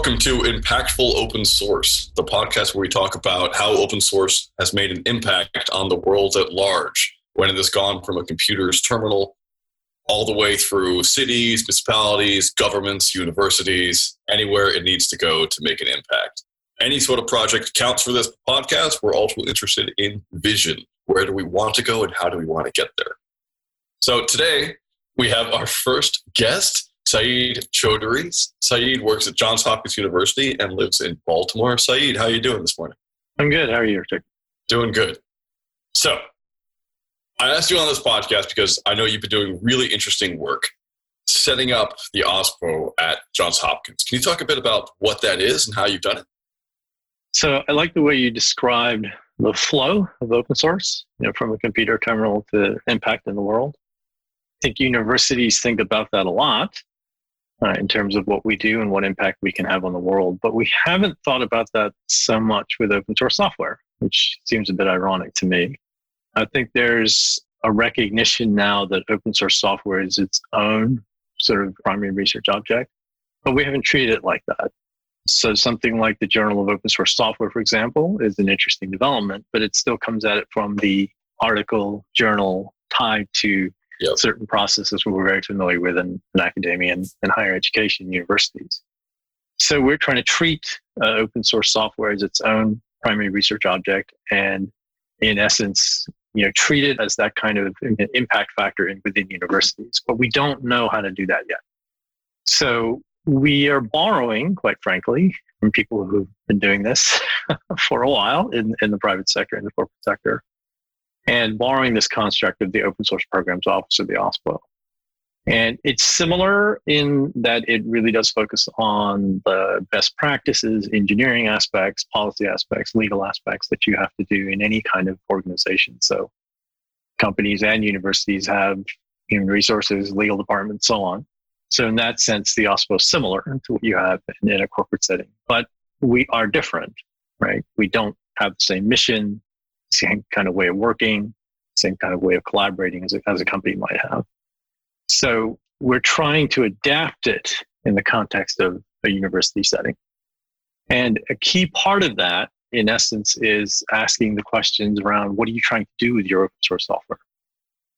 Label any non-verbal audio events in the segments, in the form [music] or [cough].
Welcome to Impactful Open Source, the podcast where we talk about how open source has made an impact on the world at large when it has gone from a computer's terminal all the way through cities, municipalities, governments, universities, anywhere it needs to go to make an impact. Any sort of project counts for this podcast. We're also interested in vision. Where do we want to go and how do we want to get there? So today we have our first guest. Sayeed Choudhury. Sayeed works at Johns Hopkins University and lives in Baltimore. Sayeed, how are you doing this morning? I'm good. How are you, Rick? Doing good. So, I asked you on this podcast because I know you've been doing really interesting work setting up the OSPO at Johns Hopkins. Can you talk a bit about what that is and how you've done it? So, I like the way you described the flow of open source, you know, from a computer terminal to impact in the world. I think universities think about that a lot uh, in terms of what we do and what impact we can have on the world. But we haven't thought about that so much with open source software, which seems a bit ironic to me. I think there's a recognition now that open source software is its own sort of primary research object, but we haven't treated it like that. So something like the Journal of Open Source Software, for example, is an interesting development, but it still comes at it from the article journal tied to yep. certain processes we're very familiar with in, in academia and, and, higher education universities. So we're trying to treat uh, open source software as its own primary research object and in essence, you know, treat it as that kind of impact factor in, within universities. But we don't know how to do that yet. So we are borrowing, quite frankly, from people who've been doing this [laughs] for a while in, in the private sector and the corporate sector and borrowing this construct of the Open Source Programs Office of the OSPO. And it's similar in that it really does focus on the best practices, engineering aspects, policy aspects, legal aspects that you have to do in any kind of organization. So companies and universities have human resources, legal departments, so on. So in that sense, the OSPO is similar to what you have in a corporate setting, but we are different, right? We don't have the same mission, same kind of way of working, same kind of way of collaborating as a, as a company might have. So we're trying to adapt it in the context of a university setting. And a key part of that, in essence, is asking the questions around what are you trying to do with your open source software?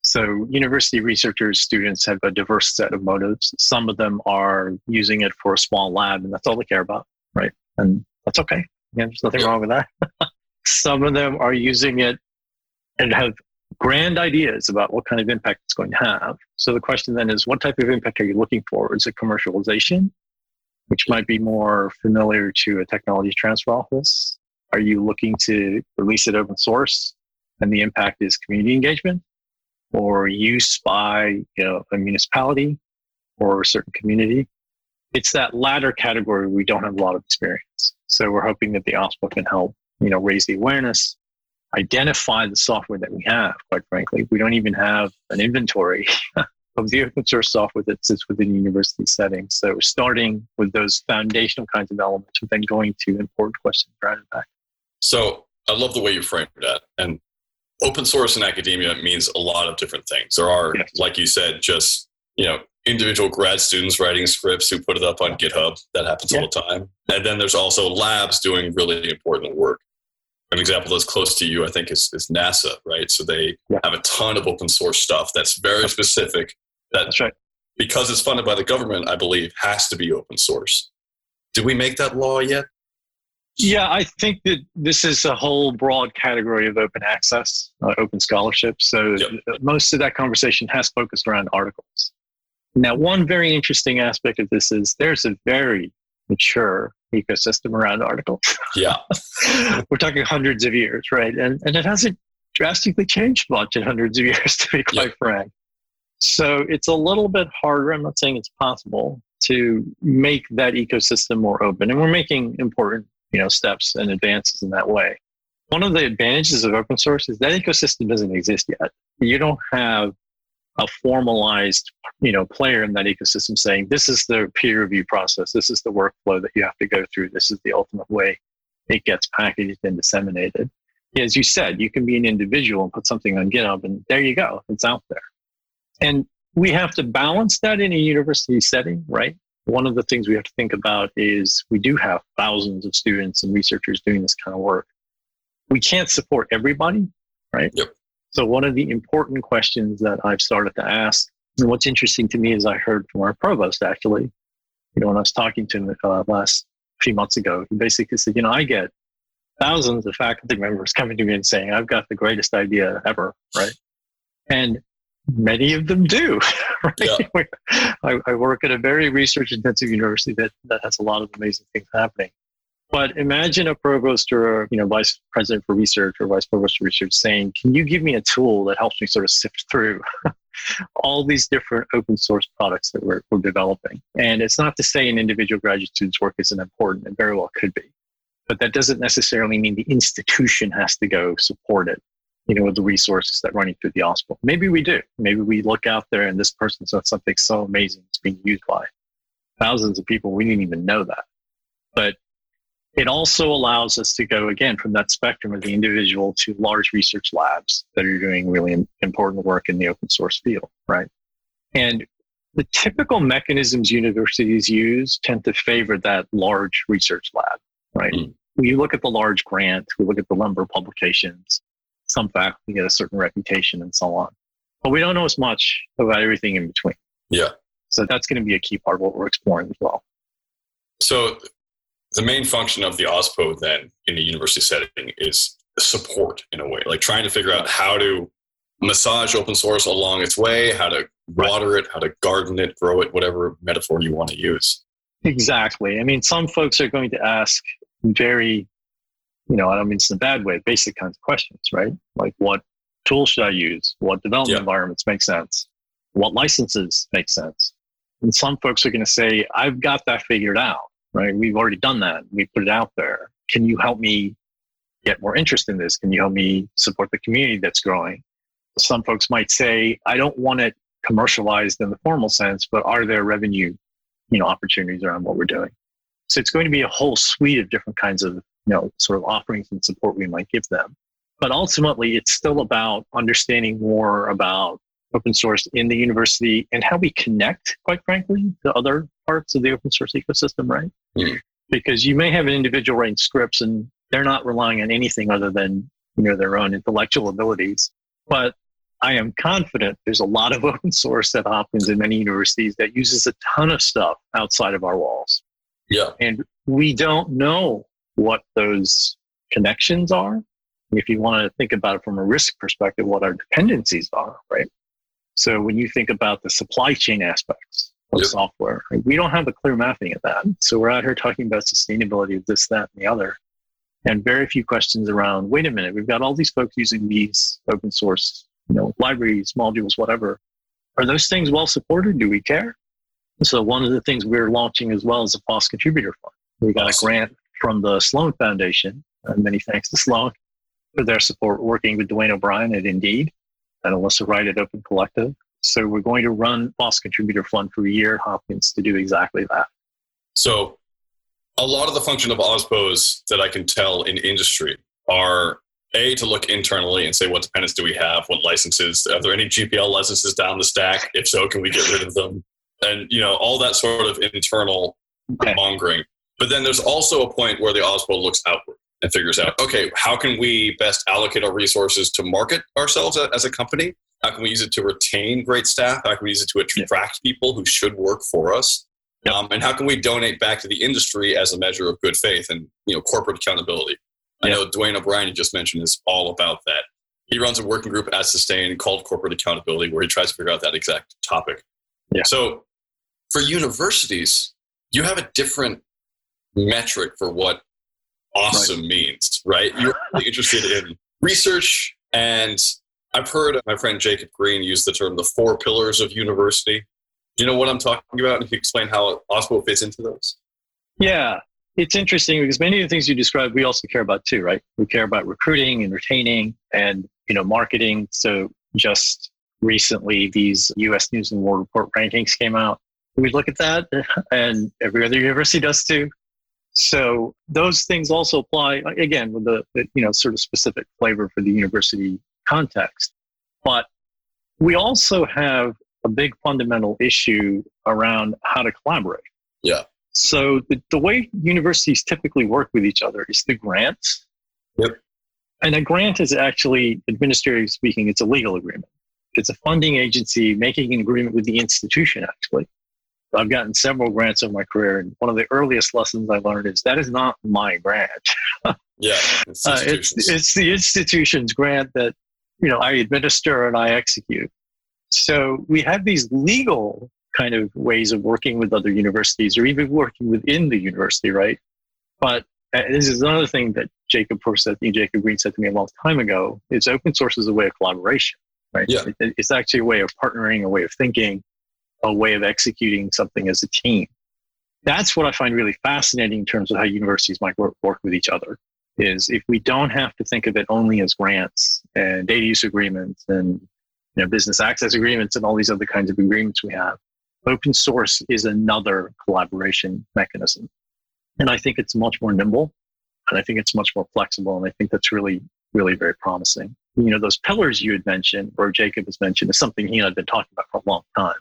So, university researchers, students have a diverse set of motives. Some of them are using it for a small lab, and that's all they care about, right? And that's okay. Again, there's nothing wrong with that. [laughs] Some of them are using it and have grand ideas about what kind of impact it's going to have. So the question then is, what type of impact are you looking for? Is it commercialization, which might be more familiar to a technology transfer office? Are you looking to release it open source and the impact is community engagement or use by you know, a municipality or a certain community? It's that latter category we don't have a lot of experience. So we're hoping that the OSPO can help you know, raise the awareness, identify the software that we have, quite frankly. We don't even have an inventory [laughs] of the open source software that sits within university settings. So starting with those foundational kinds of elements and then going to important questions around impact. So I love the way you framed that. And open source in academia means a lot of different things. There are, yes. like you said, just, you know, individual grad students writing scripts who put it up on GitHub. That happens yeah. all the time. And then there's also labs doing really important work example that's close to you, I think, is, is NASA, right? So they yeah. have a ton of open source stuff that's very specific. That that's right. Because it's funded by the government, I believe, has to be open source. Did we make that law yet? Yeah, I think that this is a whole broad category of open access, uh, open scholarship. So yep. most of that conversation has focused around articles. Now, one very interesting aspect of this is there's a very mature ecosystem around articles. [laughs] Yeah. We're talking hundreds of years, right? And, and it hasn't drastically changed much in hundreds of [laughs] years, to be quite frank. So it's a little bit harder. I'm not saying it's possible to make that ecosystem more open. And we're making important you know, steps and advances in that way. One of the advantages of open source is that ecosystem doesn't exist yet. You don't have a formalized you know player in that ecosystem saying this is the peer review process this is the workflow that you have to go through this is the ultimate way it gets packaged and disseminated as you said you can be an individual and put something on github and there you go it's out there and we have to balance that in a university setting right one of the things we have to think about is we do have thousands of students and researchers doing this kind of work. We can't support everybody, right? Yep. So one of the important questions that I've started to ask, and what's interesting to me is I heard from our provost actually, you know, when I was talking to him uh, last few months ago, he basically said, you know, I get thousands of faculty members coming to me and saying, I've got the greatest idea ever, right? And many of them do. [laughs] Right? Yeah. [laughs] I, I, work at a very research intensive university that, that has a lot of amazing things happening. But imagine a provost or a you know, vice president for research or vice provost for research saying, Can you give me a tool that helps me sort of sift through [laughs] all these different open source products that we're, we're developing? And it's not to say an individual graduate student's work isn't important, it very well could be. But that doesn't necessarily mean the institution has to go support it you know, with the resources that running through the OSPO. Maybe we do. Maybe we look out there and this person's done something so amazing it's being used by thousands of people. We didn't even know that. But it also allows us to go again from that spectrum of the individual to large research labs that are doing really important work in the open source field, right? And the typical mechanisms universities use tend to favor that large research lab, right? Mm. We look at the large grant, we look at the number of publications, some faculty get a certain reputation and so on. But we don't know as much about everything in between. Yeah. So that's going to be a key part of what we're exploring as well. So the main function of the OSPO then in a university setting is support in a way, like trying to figure out how to massage open source along its way, how to water it, how to garden it, grow it, whatever metaphor you want to use. Exactly. I mean, some folks are going to ask very you know, I don't mean this in a bad way, basic kinds of questions, right? Like what tools should I use? What development yeah. environments make sense? What licenses make sense? And some folks are going to say, I've got that figured out, right? We've already done that. We put it out there. Can you help me get more interest in this? Can you help me support the community that's growing? Some folks might say, I don't want it commercialized in the formal sense, but are there revenue, you know, opportunities around what we're doing? So it's going to be a whole suite of different kinds of you know, sort of offerings and support we might give them. But ultimately, it's still about understanding more about open source in the university and how we connect, quite frankly, to other parts of the open source ecosystem, right? Mm-hmm. Because you may have an individual writing scripts and they're not relying on anything other than you know their own intellectual abilities. But I am confident there's a lot of [laughs] open source that happens in many universities that uses a ton of stuff outside of our walls. Yeah. And we don't know what those connections are. If you want to think about it from a risk perspective, what our dependencies are, right? So when you think about the supply chain aspects of yep. software, right, we don't have a clear mapping of that. So we're out here talking about sustainability of this, that, and the other, and very few questions around. Wait a minute, we've got all these folks using these open source, you know, libraries, modules, whatever. Are those things well supported? Do we care? So one of the things we're launching as well is a FOSS contributor fund. We got awesome. a grant from the Sloan Foundation. And many thanks to Sloan for their support working with Duane O'Brien at Indeed and Alyssa Wright at Open Collective. So we're going to run FOSS Contributor Fund for a year at Hopkins to do exactly that. So a lot of the function of OSPOs that I can tell in industry are a to look internally and say what dependents do we have what licenses are there any gpl licenses down the stack if so can we get rid of them and you know all that sort of internal okay. mongering but then there's also a point where the OSPO looks outward and figures out, okay, how can we best allocate our resources to market ourselves as a company? How can we use it to retain great staff? How can we use it to attract yeah. people who should work for us? Yep. Um, and how can we donate back to the industry as a measure of good faith and you know corporate accountability? I know Duane O'Brien you just mentioned is all about that. He runs a working group at Sustain called Corporate Accountability, where he tries to figure out that exact topic. Yeah. So for universities, you have a different metric for what awesome right. means, right? You're really interested in research, and I've heard my friend Jacob Green use the term the four pillars of university. Do you know what I'm talking about? And can you explain how OSPO fits into those? Yeah, it's interesting because many of the things you described, we also care about too, right? We care about recruiting and retaining and, you know, marketing. So just recently, these U.S. News and World Report rankings came out. We look at that, [laughs] and every other university does too. So those things also apply again with the, the you know sort of specific flavor for the university context. But we also have a big fundamental issue around how to collaborate. Yeah. So the, the way universities typically work with each other is the grants. Yep. And a grant is actually, administratively speaking, it's a legal agreement. It's a funding agency making an agreement with the institution, actually. I've gotten several grants in my career, and one of the earliest lessons I learned is that is not my grant. [laughs] yeah, it's, uh, it's, it's the institution's grant that you know I administer and I execute. So we have these legal kind of ways of working with other universities, or even working within the university, right? But uh, this is another thing that Jacob said, Jacob Green said to me a long time ago: is open source is a way of collaboration, right? Yeah. It, it's actually a way of partnering, a way of thinking, a way of executing something as a team. That's what I find really fascinating in terms of how universities might work, work with each other. Is if we don't have to think of it only as grants and data use agreements and you know, business access agreements and all these other kinds of agreements we have, open source is another collaboration mechanism. And I think it's much more nimble and I think it's much more flexible. And I think that's really, really very promising. You know, those pillars you had mentioned, or Jacob has mentioned, is something he and I have been talking about for a long time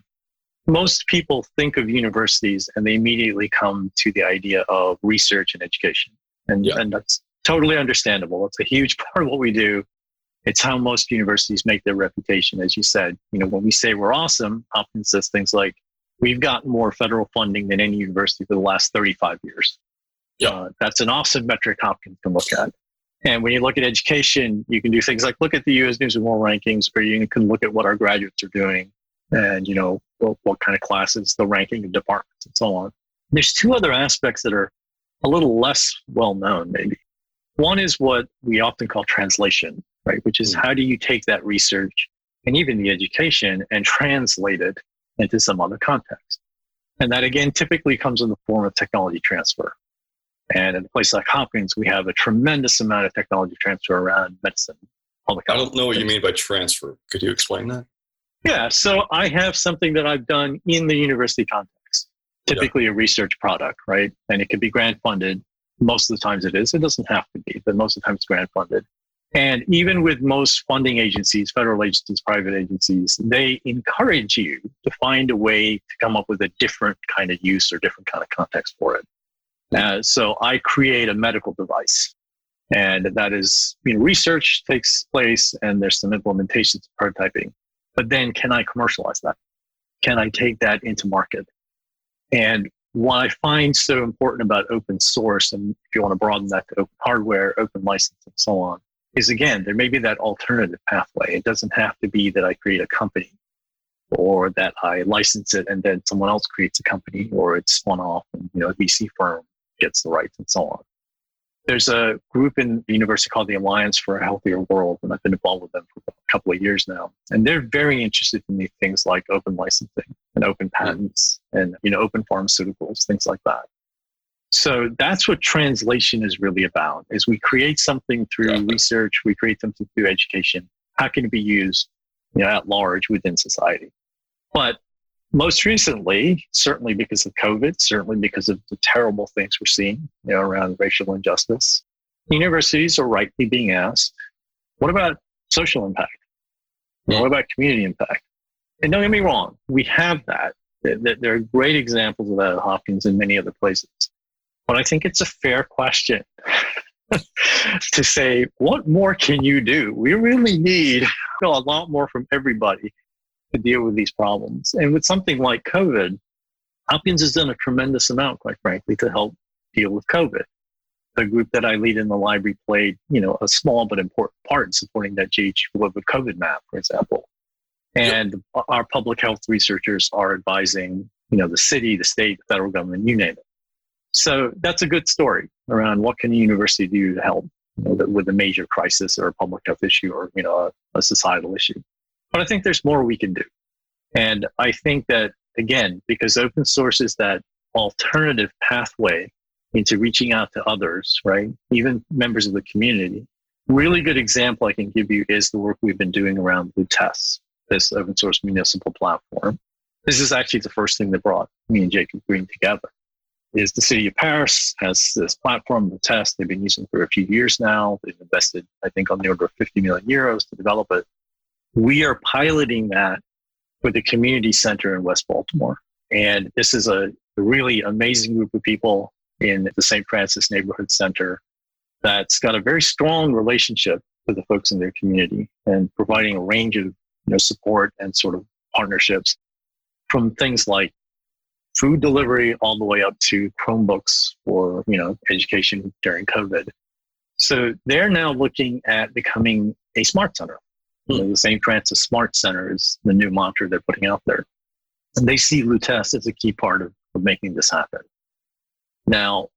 most people think of universities and they immediately come to the idea of research and education. And, yeah. and that's totally understandable. It's a huge [laughs] part of what we do. It's how most universities make their reputation. As you said, you know, when we say we're awesome, Hopkins says things like, we've got more federal funding than any university for the last 35 years. Yeah. Uh, that's an awesome metric Hopkins can look at. And when you look at education, you can do things like look at the U.S. News and World Rankings, or you can look at what our graduates are doing and you know what, what kind of classes, the ranking of departments, and so on. There's two other aspects that are a little less well known, maybe. One is what we often call translation, right? Which is hmm. how do you take that research and even the education and translate it into some other context? And that again typically comes in the form of technology transfer. And in a place like Hopkins, we have a tremendous amount of technology transfer around medicine. Public I don't know what you mean by transfer. Could you explain that? Yeah, so I have something that I've done in the university context, typically yeah. a research product, right? And it can be grant funded. Most of the times it is. It doesn't have to be, but most of the time it's grant funded. And even with most funding agencies, federal agencies, private agencies, they encourage you to find a way to come up with a different kind of use or different kind of context for it. Uh, so I create a medical device. And that is, you know, research takes place and there's some implementations, prototyping. But then can I commercialize that? Can I take that into market? And what I find so important about open source, and if you want to broaden that to open hardware, open license, and so on, is again, there may be that alternative pathway. It doesn't have to be that I create a company or that I license it and then someone else creates a company or it's spun off and you know a VC firm gets the rights and so on. There's a group in the university called the Alliance for a Healthier World, and I've been involved with them for a couple of years now. And they're very interested in things like open licensing and open patents and you know open pharmaceuticals, things like that. So that's what translation is really about: is we create something through yeah. research, we create something through education. How can it be used, you know, at large within society? But most recently, certainly because of COVID, certainly because of the terrible things we're seeing you know, around racial injustice, universities are rightly being asked, what about social impact? What about community impact? And don't get me wrong, we have that. There are great examples of that at Hopkins and many other places. But I think it's a fair question [laughs] to say, what more can you do? We really need [laughs] a lot more from everybody to deal with these problems. And with something like COVID, Hopkins has done a tremendous amount, quite frankly, to help deal with COVID. The group that I lead in the library played, you know, a small but important part in supporting that GH COVID COVID map, for example. And yep. our public health researchers are advising, you know, the city, the state, the federal government, you name it. So that's a good story around what can a university do to help you know, with a major crisis or a public health issue or you know a, a societal issue. But I think there's more we can do. And I think that, again, because open source is that alternative pathway into reaching out to others, right? Even members of the community. Really good example I can give you is the work we've been doing around Lutece, this open source municipal platform. This is actually the first thing that brought me and Jacob Green together. Is the city of Paris has this platform, Lutece. They've been using for a few years now. They've invested, I think, on the order of 50 million euros to develop it. We are piloting that with the community center in West Baltimore. And this is a really amazing group of people in the St. Francis Neighborhood Center that's got a very strong relationship with the folks in their community and providing a range of you know, support and sort of partnerships from things like food delivery all the way up to Chromebooks for you know education during COVID. So they're now looking at becoming a smart center. Mm. Know, the St. Francis Smart Center is the new mantra they're putting out there. And they see Lutece as a key part of, of making this happen. Now,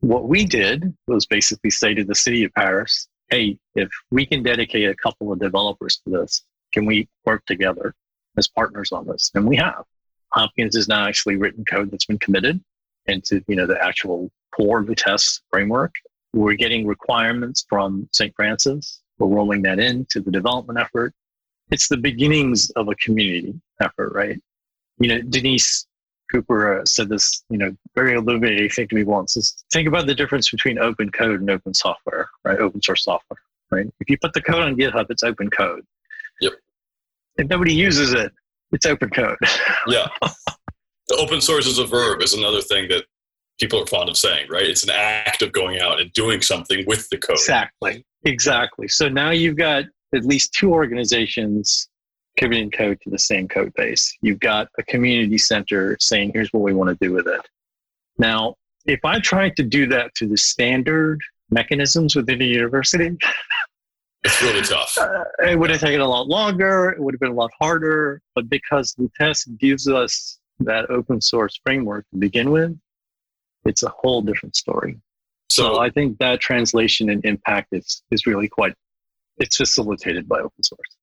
what we did was basically say to the city of Paris, hey, if we can dedicate a couple of developers to this, can we work together as partners on this? And we have. Hopkins has now actually written code that's been committed into you know the actual core Lutece framework. We're getting requirements from St. Francis. We're rolling that into the development effort. It's the beginnings of a community effort, right? You know, Danese Cooper uh, said this, you know, very illuminating thing to me once is think about the difference between open code and open software, right? Open source software, right? If you put the code on GitHub, it's open code. Yep. If nobody uses it, it's open code. [laughs] yeah. The open source is a verb is another thing that people are fond of saying, right? It's an act of going out and doing something with the code. Exactly. Exactly. So now you've got at least two organizations committing code to the same code base. You've got a community center saying, here's what we want to do with it. Now, if I tried to do that to the standard mechanisms within a university, it's really tough. Uh, it would have taken a lot longer. It would have been a lot harder. But because Lutece gives us that open source framework to begin with, it's a whole different story. So, so I think that translation and impact is, is really quite, it's facilitated by open source.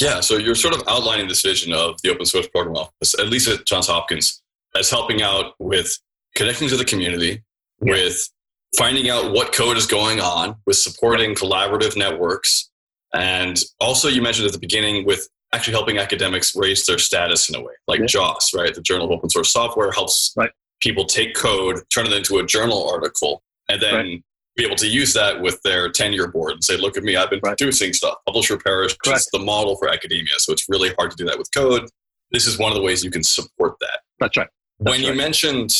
Yeah, so you're sort of outlining this vision of the open source program office, at least at Johns Hopkins, as helping out with connecting to the community, yeah. with finding out what code is going on, with supporting collaborative networks, and also you mentioned at the beginning with actually helping academics raise their status in a way, like yeah. JOSS, right? The Journal of Open Source Software helps right. People take code, turn it into a journal article, and then right be able to use that with their tenure board and say, look at me, I've been right. producing stuff. Publisher Parish is the model for academia. So it's really hard to do that with code. This is one of the ways you can support that. That's right. That's when right. you mentioned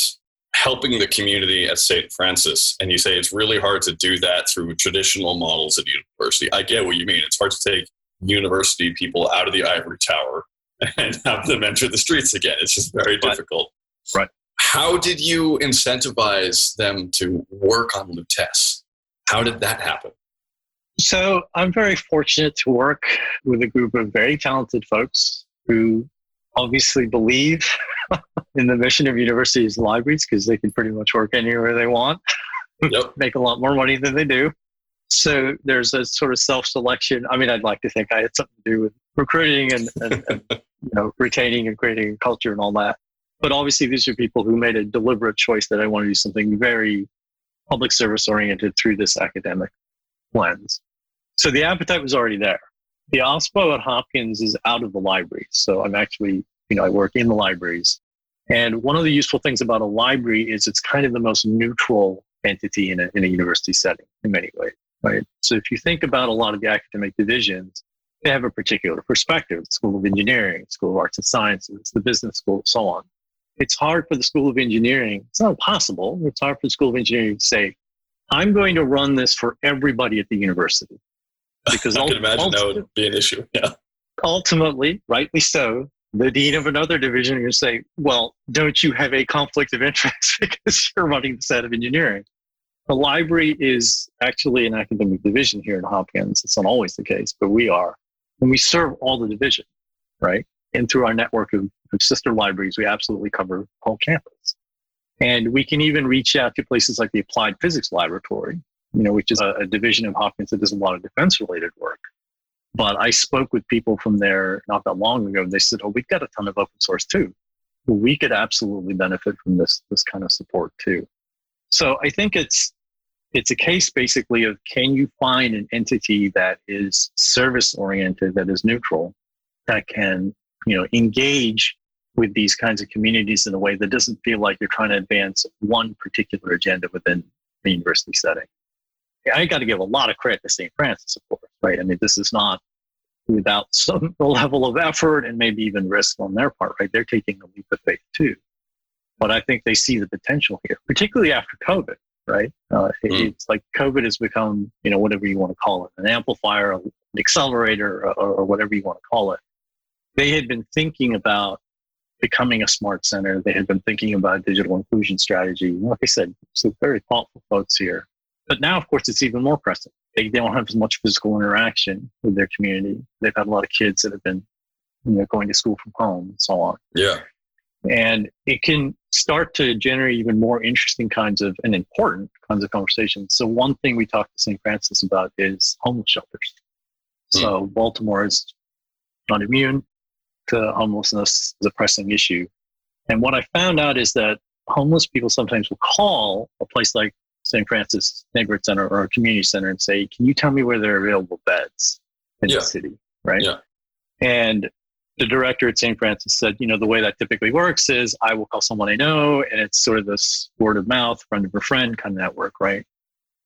helping the community at St. Francis, and you say it's really hard to do that through traditional models at university, I get what you mean. It's hard to take university people out of the ivory tower [laughs] and have them enter the streets again. It's just very right. difficult. Right. How did you incentivize them to work on Lutece? How did that happen? So I'm very fortunate to work with a group of very talented folks who obviously believe [laughs] in the mission of universities and libraries because they can pretty much work anywhere they want, yep. [laughs] make a lot more money than they do. So there's a sort of self-selection. I mean, I'd like to think I had something to do with recruiting and, and, and [laughs] you know retaining and creating a culture and all that. But obviously, these are people who made a deliberate choice that I want to do something very public service oriented through this academic lens. So the appetite was already there. The OSPO at Hopkins is out of the library. So I'm actually, you know, I work in the libraries. And one of the useful things about a library is it's kind of the most neutral entity in a, in a university setting in many ways, right? So if you think about a lot of the academic divisions, they have a particular perspective, the School of Engineering, School of Arts and Sciences, the business school, so on it's hard for the School of Engineering. It's not possible. It's hard for the School of Engineering to say, I'm going to run this for everybody at the university. Because [laughs] I can imagine that would be an issue. Yeah. Ultimately, rightly so, the dean of another division will say, well, don't you have a conflict of interest [laughs] because you're running the set of engineering? The library is actually an academic division here at Hopkins. It's not always the case, but we are. And we serve all the division, right? And through our network of sister libraries, we absolutely cover whole campus. And we can even reach out to places like the Applied Physics Laboratory, you know, which is a, a division of Hopkins that does a lot of defense related work. But I spoke with people from there not that long ago. And they said, "Oh, we've got a ton of open source too. We could absolutely benefit from this this kind of support too." So I think it's it's a case basically of can you find an entity that is service oriented, that is neutral, that can you know engage with these kinds of communities in a way that doesn't feel like you're trying to advance one particular agenda within the university setting. I got to give a lot of credit to St. Francis, of course, right? I mean, this is not without [laughs] some level of effort and maybe even risk on their part, right? They're taking a leap of faith too. But I think they see the potential here, particularly after COVID, right? Uh, mm. It's like COVID has become, you know, whatever you want to call it, an amplifier, an accelerator, or, or whatever you want to call it. They had been thinking about becoming a smart center. They had been thinking about digital inclusion strategy. Like I said, some very thoughtful folks here. But now, of course, it's even more pressing. They, they don't have as much physical interaction with their community. They've had a lot of kids that have been, you know, going to school from home and so on. Yeah. And it can start to generate even more interesting kinds of and important kinds of conversations. So one thing we talked to St. Francis about is homeless shelters. Hmm. So Baltimore is not immune to homelessness as a pressing issue. And what I found out is that homeless people sometimes will call a place like St. Francis Neighborhood Center or a community center and say, Can you tell me where there are available beds in yeah. the city? Right. Yeah. And the director at St. Francis said, you know, the way that typically works is I will call someone I know, and it's sort of this word of mouth, friend of a friend kind of network, right?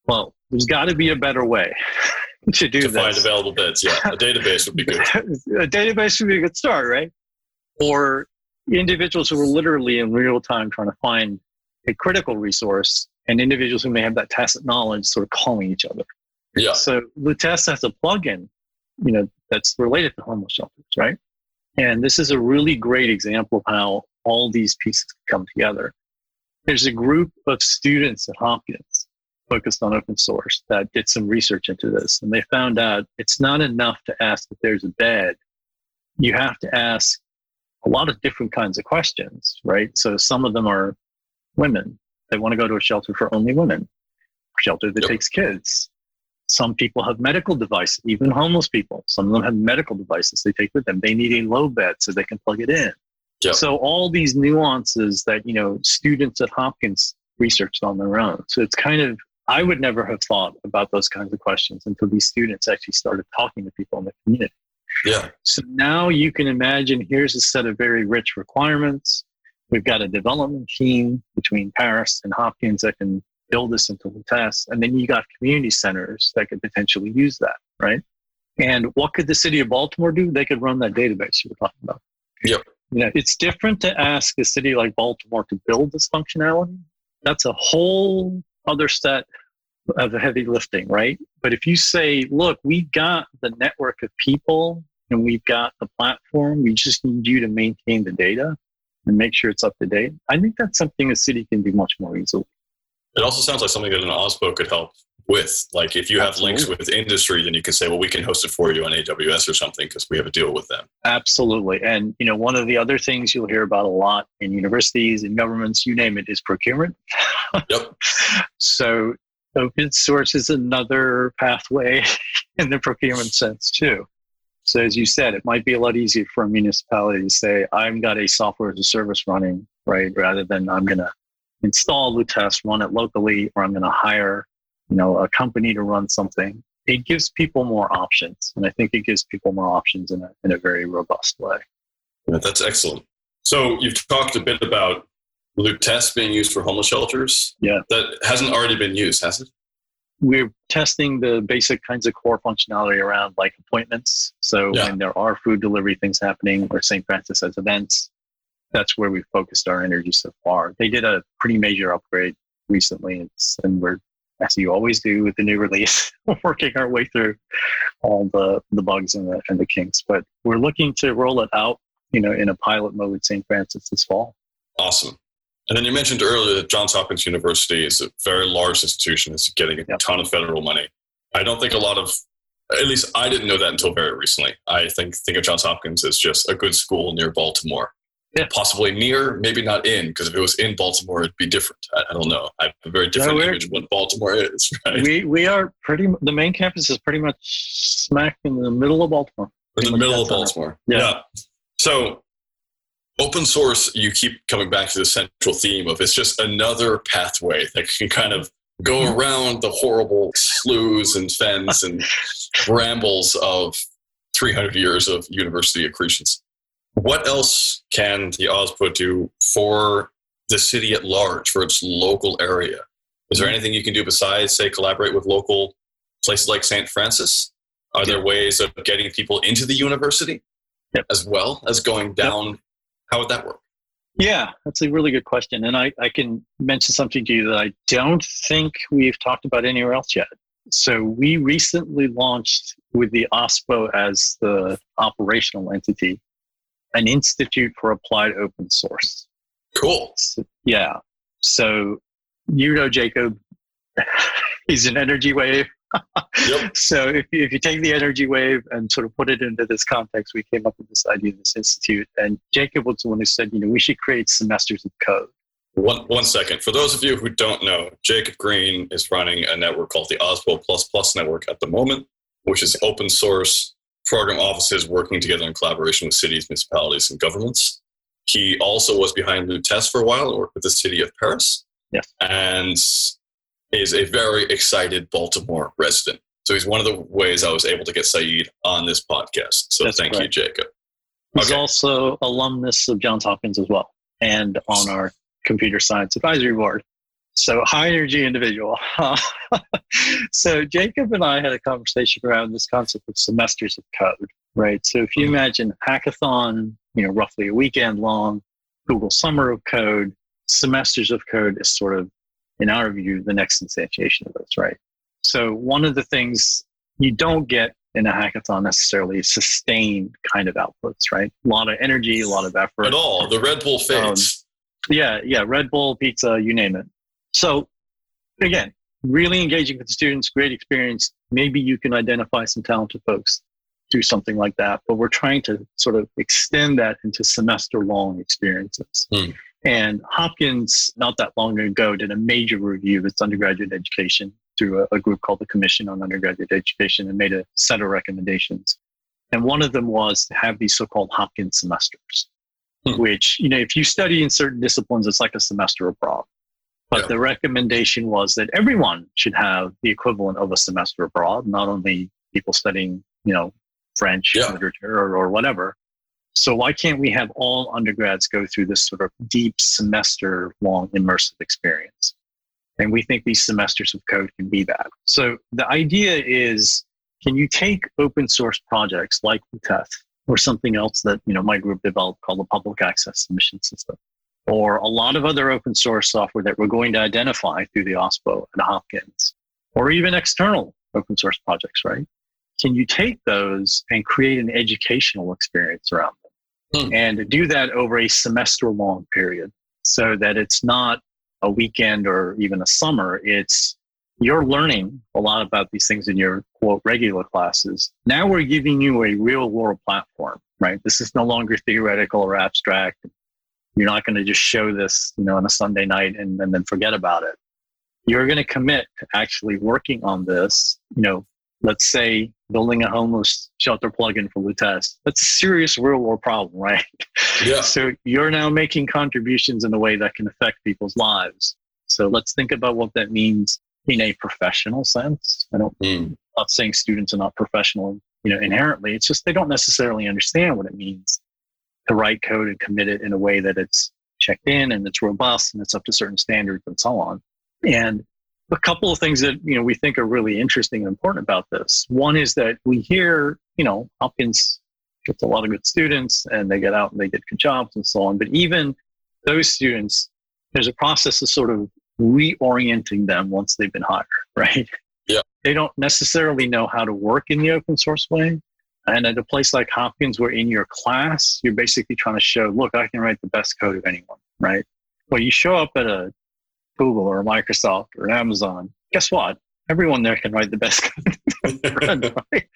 Well, there's got to be a better way [laughs] to do to this. find available beds. Yeah, a database would be good. [laughs] a database would be a good start, right? Or individuals who are literally in real time trying to find a critical resource, and individuals who may have that tacit knowledge sort of calling each other. Yeah. So Lutece has a plugin, you know, that's related to homeless shelters, right? And this is a really great example of how all these pieces come together. There's a group of students at Hopkins focused on open source that did some research into this. And they found out it's not enough to ask if there's a bed. You have to ask a lot of different kinds of questions, right? So some of them are women. They want to go to a shelter for only women, shelter that yep. takes kids. Some people have medical devices, even homeless people. Some of them have medical devices they take with them. They need a low bed so they can plug it in. Yep. So all these nuances that you know students at Hopkins researched on their own. So it's kind of I would never have thought about those kinds of questions until these students actually started talking to people in the community. Yeah. So now you can imagine here's a set of very rich requirements. We've got a development team between Paris and Hopkins that can build this into Lutece. And then you got community centers that could potentially use that, right? And what could the city of Baltimore do? They could run that database you were talking about. Yep. You know, it's different to ask a city like Baltimore to build this functionality. That's a whole other set of heavy lifting, right? But if you say, look, we've got the network of people and we've got the platform, we just need you to maintain the data and make sure it's up to date. I think that's something a city can do much more easily. It also sounds like something that an OSPO could help with. Like if you have Absolutely. links with industry, then you can say, well, we can host it for you on AWS or something because we have a deal with them. Absolutely. And you know, one of the other things you'll hear about a lot in universities and governments, you name it, is procurement. [laughs] Yep. so open source is another pathway [laughs] in the procurement sense too. So as you said, it might be a lot easier for a municipality to say, I've got a software as a service running, right? Rather than I'm going to install Lutece, run it locally, or I'm going to hire, you know, a company to run something. It gives people more options. And I think it gives people more options in a, in a very robust way. Yeah, that's excellent. So you've talked a bit about Lutece being used for homeless shelters. Yeah. That hasn't already been used, has it? We're testing the basic kinds of core functionality around like appointments. So yeah. when there are food delivery things happening or St. Francis has events, that's where we've focused our energy so far. They did a pretty major upgrade recently, and we're, as you always do with the new release, [laughs] working our way through all the, the bugs and the, and the kinks. But we're looking to roll it out, you know, in a pilot mode with St. Francis this fall. Awesome. And then you mentioned earlier that Johns Hopkins University is a very large institution. It's getting a yep. ton of federal money. I don't think a lot of, at least I didn't know that until very recently. I think think of Johns Hopkins as just a good school near Baltimore. Yeah. Possibly near, maybe not in, because if it was in Baltimore, it'd be different. I, I don't know. I have a very different no, image of what Baltimore is. [laughs] Right? We we are pretty. The main campus is pretty much smack in the middle of Baltimore. In the middle of Baltimore. Yeah. yeah. So open source, you keep coming back to the central theme of it's just another pathway that can kind of go mm-hmm. around the horrible sloughs and fens and [laughs] brambles of 300 years of university accretions. What else can the OSPO do for the city at large, for its local area? Is there anything you can do besides, say, collaborate with local places like St. Francis? Are there ways of getting people into the university yep. as well as going down? Yep. How would that work? Yeah, that's a really good question. And I, I can mention something to you that I don't think we've talked about anywhere else yet. So we recently launched with the OSPO as the operational entity, an Institute for Applied Open Source. Cool. So, yeah. So you know Jacob, [laughs] he's an energy wave. yep. [laughs] So if you, if you take the energy wave and sort of put it into this context, we came up with this idea of this institute. And Jacob was the one who said, you know, we should create semesters of code. One, one second. For those of you who don't know, Jacob Green is running a network called the OSPO Plus Plus Network at the moment, which is open source program offices working together in collaboration with cities, municipalities, and governments. He also was behind Lutece for a while, and worked with the city of Paris. Yes. And is a very excited Baltimore resident. So he's one of the ways I was able to get Sayeed on this podcast. So That's thank correct. you, Jacob. He's okay. also alumnus of Johns Hopkins as well, and on our computer science advisory board. So [laughs] high energy individual. [laughs] so Jacob and I had a conversation around this concept of semesters of code, right? So if you mm-hmm. imagine hackathon, you know, roughly a weekend long, Google Summer of Code, semesters of code is sort of, in our view, the next instantiation of this, right? So one of the things you don't get in a hackathon necessarily sustained kind of outputs, right? A lot of energy, a lot of effort. At all. The Red Bull fades. Um, yeah, yeah. Red Bull, pizza, you name it. So again, really engaging with the students, great experience. Maybe you can identify some talented folks do something like that, but we're trying to sort of extend that into semester long experiences. Mm. And Hopkins, not that long ago, did a major review of its undergraduate education through a, a, group called the Commission on Undergraduate Education and made a set of recommendations. And one of them was to have these so called Hopkins semesters, hmm. which, you know, if you study in certain disciplines, it's like a semester abroad. But yeah. the recommendation was that everyone should have the equivalent of a semester abroad, not only people studying, you know, French yeah. literature or, or whatever. So why can't we have all undergrads go through this sort of deep semester long immersive experience? And we think these semesters of code can be that. So the idea is, can you take open source projects like Lutece or something else that you know my group developed called the Public Access Submission System, or a lot of other open source software that we're going to identify through the OSPO and Hopkins, or even external open source projects, right? Can you take those and create an educational experience around them? Hmm. And do that over a semester long period so that it's not a weekend or even a summer. It's you're learning a lot about these things in your quote regular classes. Now we're giving you a real world platform, right? This is no longer theoretical or abstract. You're not going to just show this, you know, on a Sunday night and, and then forget about it. You're going to commit to actually working on this, you know, let's say building a homeless shelter plugin for Lutece. That's a serious real world problem, [laughs] right? Yeah. so you're now making contributions in a way that can affect people's lives. So let's think about what that means in a professional sense. I don't mm. I'm not saying students are not professional, you know, inherently. It's just they don't necessarily understand what it means to write code and commit it in a way that it's checked in and it's robust and it's up to certain standards and so on. And a couple of things that you know we think are really interesting and important about this. One is that we hear, you know, Hopkins gets a lot of good students and they get out and they get good jobs and so on. But even those students, there's a process of sort of reorienting them once they've been hired, [laughs] right? Yeah. They don't necessarily know how to work in the open source way. And at a place like Hopkins, where in your class, you're basically trying to show, look, I can write the best code of anyone, right? Well, you show up at a Google or Microsoft or Amazon, guess what? Everyone there can write the best [laughs] code. [laughs] right?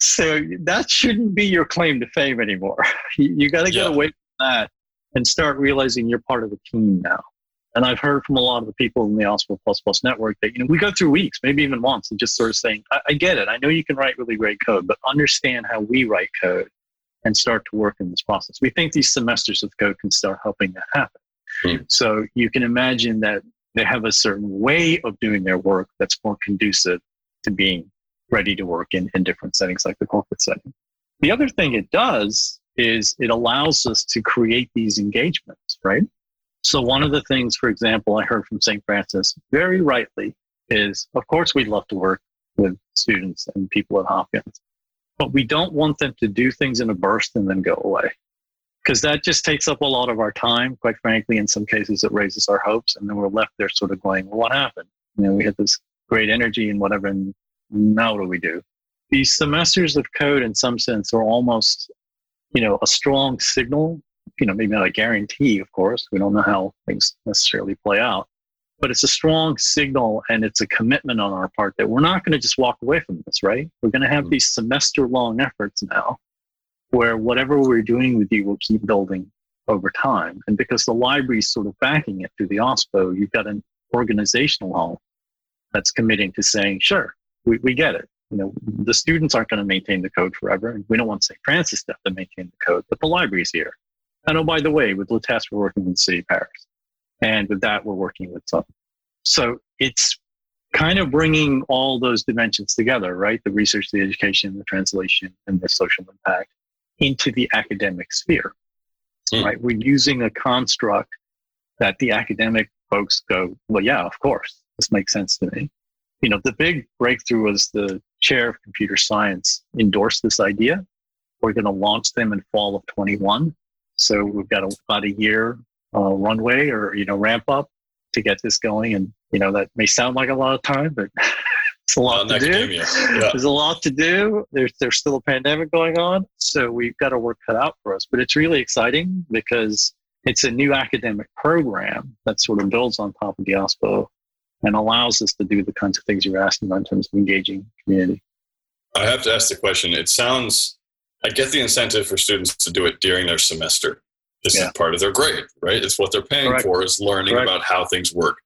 So that shouldn't be your claim to fame anymore. [laughs] You, you got to get yeah. away from that and start realizing you're part of the team now. And I've heard from a lot of the people in the OSPO Plus Plus network that, you know, we go through weeks, maybe even months, and just sort of saying, I, I get it. I know you can write really great code, but understand how we write code and start to work in this process. We think these semesters of code can start helping that happen. Mm. So you can imagine that they have a certain way of doing their work that's more conducive to being ready to work in, in different settings like the corporate setting. The other thing it does is it allows us to create these engagements, right? So one of the things, for example, I heard from St. Francis very rightly is, of course, we'd love to work with students and people at Hopkins. but we don't want them to do things in a burst and then go away. Because that just takes up a lot of our time. Quite frankly, in some cases, it raises our hopes. And then we're left there sort of going, well, what happened? You know, we had this great energy and whatever. And now what do we do? These semesters of code, in some sense, are almost, you know, a strong signal. You know, maybe not a guarantee, of course. We don't know how things necessarily play out but it's a strong signal and it's a commitment on our part that we're not going to just walk away from this, right? We're going to have mm-hmm. these semester long efforts now where whatever we're doing with you will keep building over time. And because the library is sort of backing it through the OSPO, you've got an organizational hall that's committing to saying, sure, we, we get it. You know, the students aren't going to maintain the code forever. And we don't want St. Francis to have to maintain the code, but the library's here. And oh, by the way, with Lutece, we're working with the city of Paris. And with that, we're working with some. So it's kind of bringing all those dimensions together, right? The research, the education, the translation, and the social impact into the academic sphere, mm. right? We're using a construct that the academic folks go, well, yeah, of course, this makes sense to me. You know, the big breakthrough was the chair of computer science endorsed this idea. We're going to launch them in fall of 21. So we've got a, about a year uh, runway or you know ramp up to get this going. And you know that may sound like a lot of time, but [laughs] it's a lot to do. Yeah. There's a lot to do. There's there's still a pandemic going on, so we've got to work cut out for us. But it's really exciting because it's a new academic program that sort of builds on top of the OSPO and allows us to do the kinds of things you're asking about in terms of engaging community. I have to ask the question. It sounds I get the incentive for students to do it during their semester. This yeah. is part of their grade, right? It's what they're paying Correct. for is learning Correct. about how things work.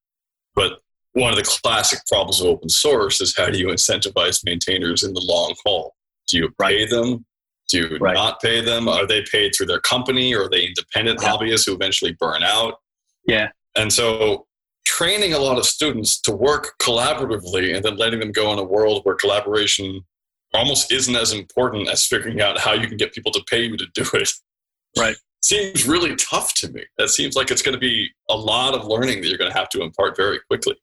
But one of the classic problems of open source is how do you incentivize maintainers in the long haul? Do you pay them? Do you right. not pay them? Are they paid through their company or are they independent yeah. hobbyists who eventually burn out? Yeah. And so training a lot of students to work collaboratively and then letting them go in a world where collaboration almost isn't as important as figuring out how you can get people to pay you to do it. Right [laughs] seems really tough to me. That seems like it's going to be a lot of learning that you're going to have to impart very quickly.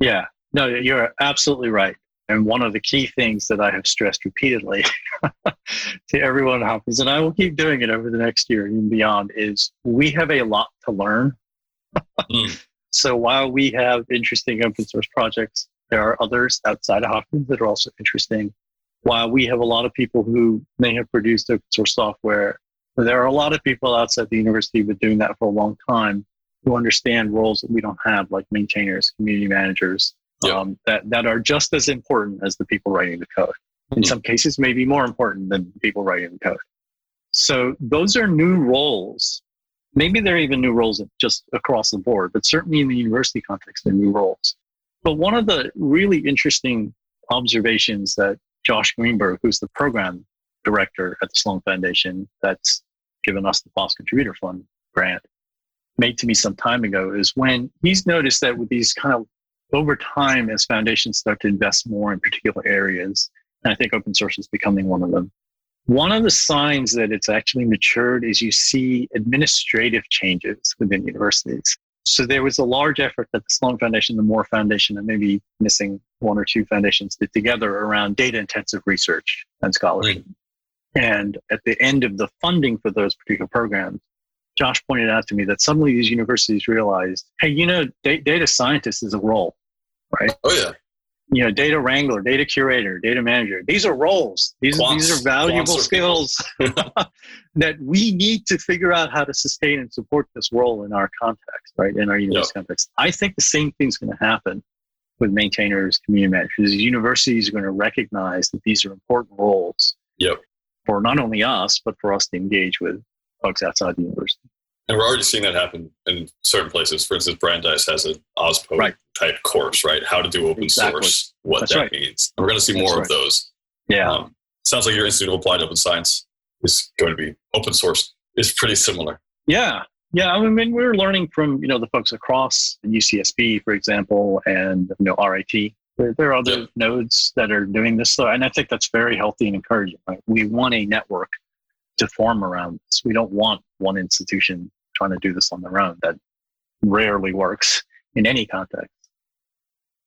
Yeah, no, you're absolutely right. And one of the key things that I have stressed repeatedly [laughs] to everyone at Hopkins, and I will keep doing it over the next year and beyond, is we have a lot to learn. mm. [laughs] So while we have interesting open source projects, there are others outside of Hopkins that are also interesting. While we have a lot of people who may have produced open source software there are a lot of people outside the university who've been doing that for a long time who understand roles that we don't have, like maintainers, community managers, yep. um, that, that are just as important as the people writing the code. In mm-hmm. some cases, maybe more important than people writing the code. So those are new roles. Maybe they're even new roles just across the board, but certainly in the university context, they're new roles. But one of the really interesting observations that Josh Greenberg, who's the program director at the Sloan Foundation, that's given us the FOSS Contributor Fund grant, made to me some time ago is when he's noticed that with these kind of over time, as foundations start to invest more in particular areas, and I think open source is becoming one of them. One of the signs that it's actually matured is you see administrative changes within universities. So there was a large effort that the Sloan Foundation, the Moore Foundation, and maybe missing one or two foundations did together around data intensive research and scholarship. Mm. And at the end of the funding for those particular programs, Josh pointed out to me that suddenly these universities realized, hey, you know, data scientist is a role, right? Oh, yeah. You know, data wrangler, data curator, data manager. These are roles. These, Quants, these are valuable skills [laughs] that we need to figure out how to sustain and support this role in our context, right? In our university context. I think the same thing's going to happen with maintainers, community managers. Universities are going to recognize that these are important roles. Yep for not only us, but for us to engage with folks outside the university. And we're already seeing that happen in certain places. For instance, Brandeis has an OSPO right. type course, right? How to do open exactly. source, what That's that right. means. And we're going to see more right. of those. Yeah. Um, sounds like your Institute of Applied Open Science is going to be open source. Is pretty similar. Yeah. Yeah, I mean, we're learning from you know the folks across UCSB, for example, and you know RIT, there, there are other yep. nodes that are doing this, though, and I think that's very healthy and encouraging. Right? We want a network to form around this. We don't want one institution trying to do this on their own. That rarely works in any context.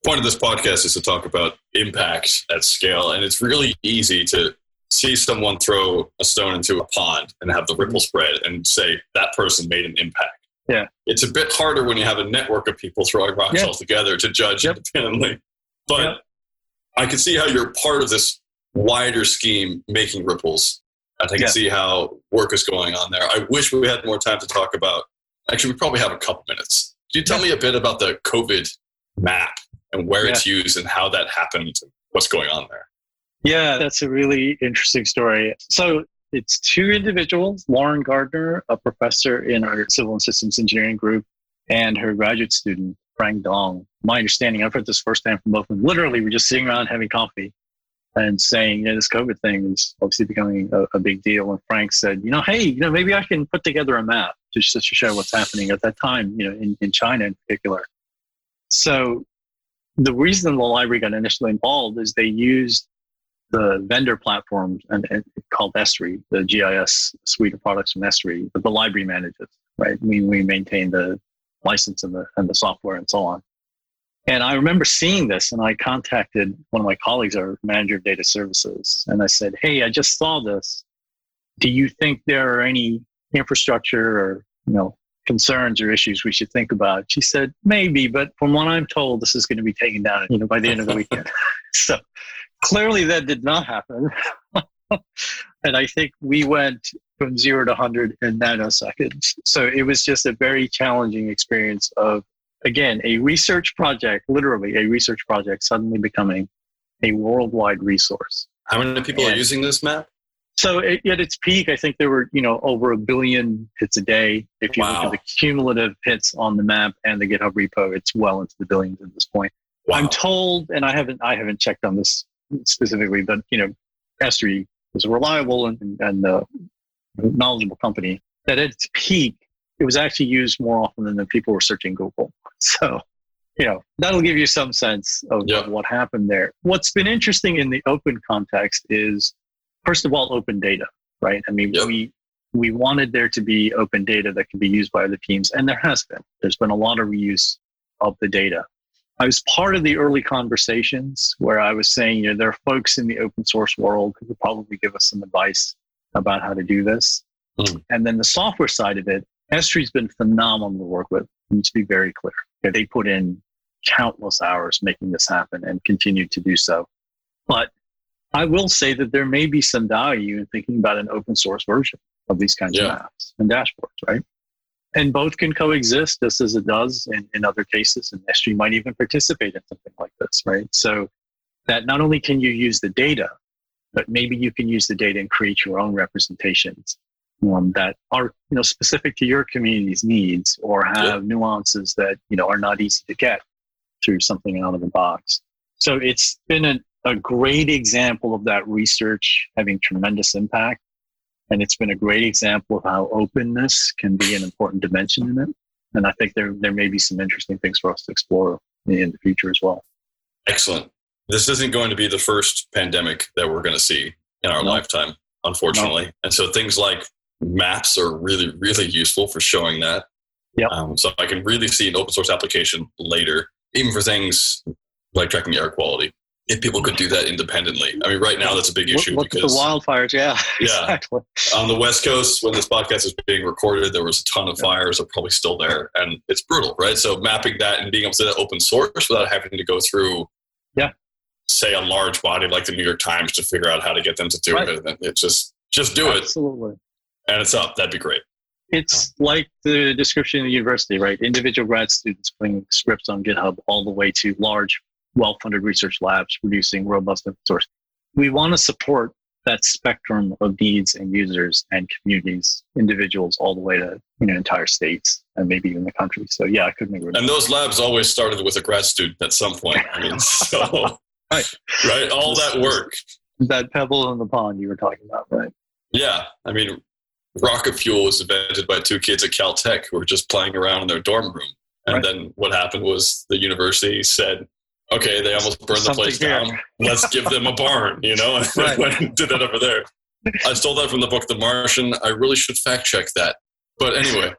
Point of this podcast is to talk about impact at scale, and it's really easy to see someone throw a stone into a pond and have the ripple spread and say that person made an impact. Yeah. It's a bit harder when you have a network of people throwing rocks all together to judge Yep. independently. But Yep. I can see how you're part of this wider scheme making ripples. I can Yeah. see how work is going on there. I wish we had more time to talk about. Actually, we probably have a couple minutes. Can you tell me a bit about the COVID map and where it's used and how that happened and what's going on there? Yeah, that's a really interesting story. So it's two individuals Lauren Gardner, a professor in our civil and systems engineering group, and her graduate student, Frank Dong. My understanding, I've heard this firsthand from both of them. Literally, we're just sitting around having coffee and saying, you know, this COVID thing is obviously becoming a, a big deal. And Frank said, you know, hey, you know, maybe I can put together a map just to show what's happening at that time, you know, in, in China in particular. So the reason the library got initially involved is they used the vendor platform and, and called Esri, the GIS suite of products from Esri, that the library manages, right? We, we maintain the license and the, and the software and so on. And I remember seeing this and I contacted one of my colleagues, our manager of data services, and I said, Hey, I just saw this. Do you think there are any infrastructure or, you know, concerns or issues we should think about? She said, maybe, but from what I'm told, this is going to be taken down, you know, by the end of the weekend. [laughs] so clearly that did not happen. [laughs] and I think we went from zero to 100 in nanoseconds. So it was just a very challenging experience of, again, a research project, literally a research project, suddenly becoming a worldwide resource. How many people are using this map? So it, at its peak, I think there were, you know, over a billion hits a day. If you look at the cumulative hits on the map and the GitHub repo, it's well into the billions at this point. Wow. I'm told, and I haven't I haven't checked on this specifically, but you know, Esri was a reliable and, and uh, knowledgeable company. That at its peak, it was actually used more often than the people were searching Google. [laughs] So, you know, that'll give you some sense of, Yeah. what happened there. What's been interesting in the open context is, first of all, open data, right? I mean, we we wanted there to be open data that could be used by other teams, and there has been. There's been a lot of reuse of the data. I was part of the early conversations where I was saying, you know, there are folks in the open source world who could probably give us some advice about how to do this. Hmm. And then the software side of it, Esri's been phenomenal to work with. Need to be very clear. They put in countless hours making this happen and continue to do so. But I will say that there may be some value in thinking about an open source version of these kinds Yeah. of maps and dashboards, right? And both can coexist just as it does in, in other cases. And Estri might even participate in something like this, right? So that not only can you use the data, but maybe you can use the data and create your own representations um, that are you know specific to your community's needs or have nuances that you know are not easy to get through something out of the box. So it's been a, a great example of that research having tremendous impact. And it's been a great example of how openness can be an important dimension in it. And I think there, there may be some interesting things for us to explore in the future as well. Excellent. This isn't going to be the first pandemic that we're going to see in our No. lifetime, unfortunately. And so things like maps are really, really useful for showing that. Yep. Um, so I can really see an open source application later, even for things like tracking the air quality. If people could do that independently. I mean, right now that's a big issue look at the because wildfires. Yeah, [laughs] Yeah. exactly. on the West Coast, when this podcast is being recorded, there was a ton of fires. They're probably still there, and it's brutal, right? So mapping that and being able to do that open source without having to go through, Yeah. say a large body like the New York Times to figure out how to get them to do Right. it. It's just just do it, Absolutely. And it's up. That'd be great. It's like the description of the university, right? Individual grad students putting scripts on GitHub all the way to large, well funded research labs producing robust open source. We want to support that spectrum of needs and users and communities, individuals, all the way to you know entire states and maybe even the country. So yeah, I couldn't agree. And those labs always started with a grad student at some point. I mean, so [laughs] Right. right, all that work. that pebble in the pond you were talking about, right? Yeah, I mean, rocket fuel was invented by two kids at Caltech who were just playing around in their dorm room. And Right. then what happened was the university said, "Okay, they almost burned the Something place here." down. Let's give them a barn." You know, and [laughs] Right. went and did that over there. I stole that from the book The Martian. I really should fact check that. But anyway,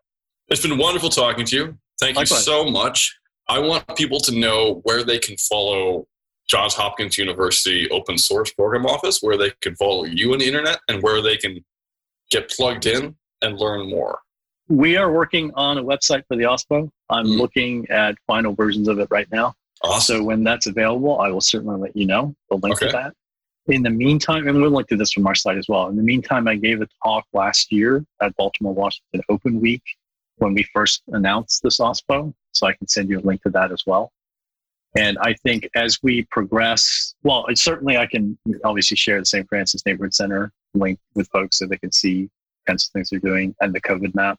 it's been wonderful talking to you. Thank you Likewise. so much. I want people to know where they can follow Johns Hopkins University Open Source Program Office where they can follow you on the internet and where they can get plugged in and learn more? We are working on a website for the OSPO. I'm mm. looking at final versions of it right now. Awesome. So when that's available, I will certainly let you know the link okay. to that. In the meantime, and we'll link to this from our site as well. In the meantime, I gave a talk last year at Baltimore Washington Open Week when we first announced this OSPO. So I can send you a link to that as well. And I think as we progress, well, certainly I can obviously share the St. Francis Neighborhood Center link with folks so they can see kinds of things they're doing and the COVID map.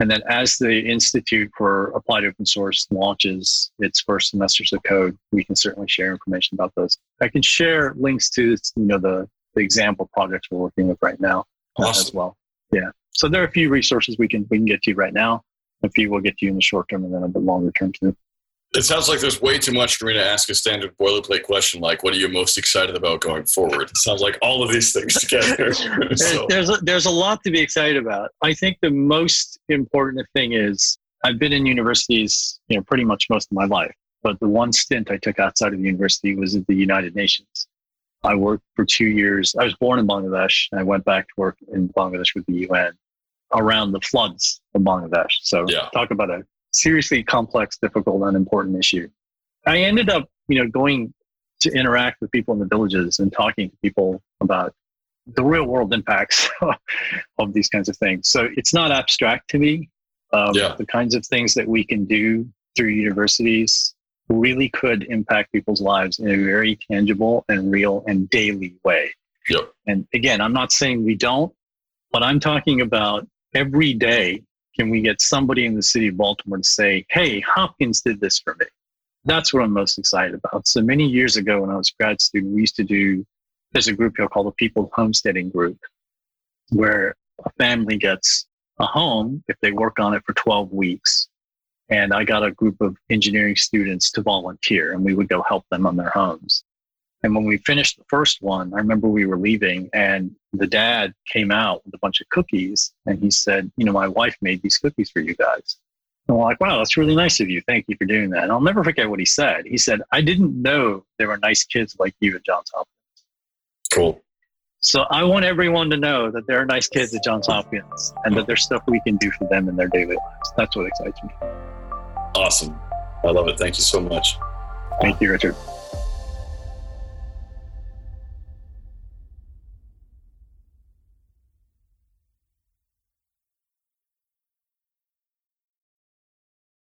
And then as the Institute for Applied Open Source launches its first semesters of code, we can certainly share information about those. I can share links to you know the, the example projects we're working with right now uh, awesome. as well. Yeah. So there are a few resources we can we can get to you right now. A few we'll get to you in the short term and then a bit longer term too. It sounds like there's way too much for me to ask a standard boilerplate question like, "What are you most excited about going forward?" It sounds like all of these things [laughs] together. so. There's a, there's a lot to be excited about. I think the most important thing is I've been in universities, you know, pretty much most of my life. But the one stint I took outside of the university was at the United Nations. I worked for two years. I was born in Bangladesh, and I went back to work in Bangladesh with the UN around the floods of Bangladesh. So yeah. talk about a seriously complex, difficult, and important issue. I ended up, you know, going to interact with people in the villages and talking to people about the real world impacts [laughs] of these kinds of things. So it's not abstract to me. Um, yeah. The kinds of things that we can do through universities really could impact people's lives in a very tangible and real and daily way. Yep. And again, I'm not saying we don't, but I'm talking about every day can we get somebody in the city of Baltimore to say, hey, Hopkins did this for me? That's what I'm most excited about. So many years ago when I was a grad student, we used to do, there's a group here called the People Homesteading Group, where a family gets a home if they work on it for 12 weeks. And I got a group of engineering students to volunteer, and we would go help them on their homes. And when we finished the first one, I remember we were leaving and the dad came out with a bunch of cookies and he said, You know, my wife made these cookies for you guys. And we're like, Wow, that's really nice of you. Thank you for doing that. And I'll never forget what he said. He said, I didn't know there were nice kids like you at Johns Hopkins. Cool. So I want everyone to know that there are nice kids at Johns Hopkins and that there's stuff we can do for them in their daily lives. That's what excites me. Awesome. I love it. Thank you so much. Thank you, Richard.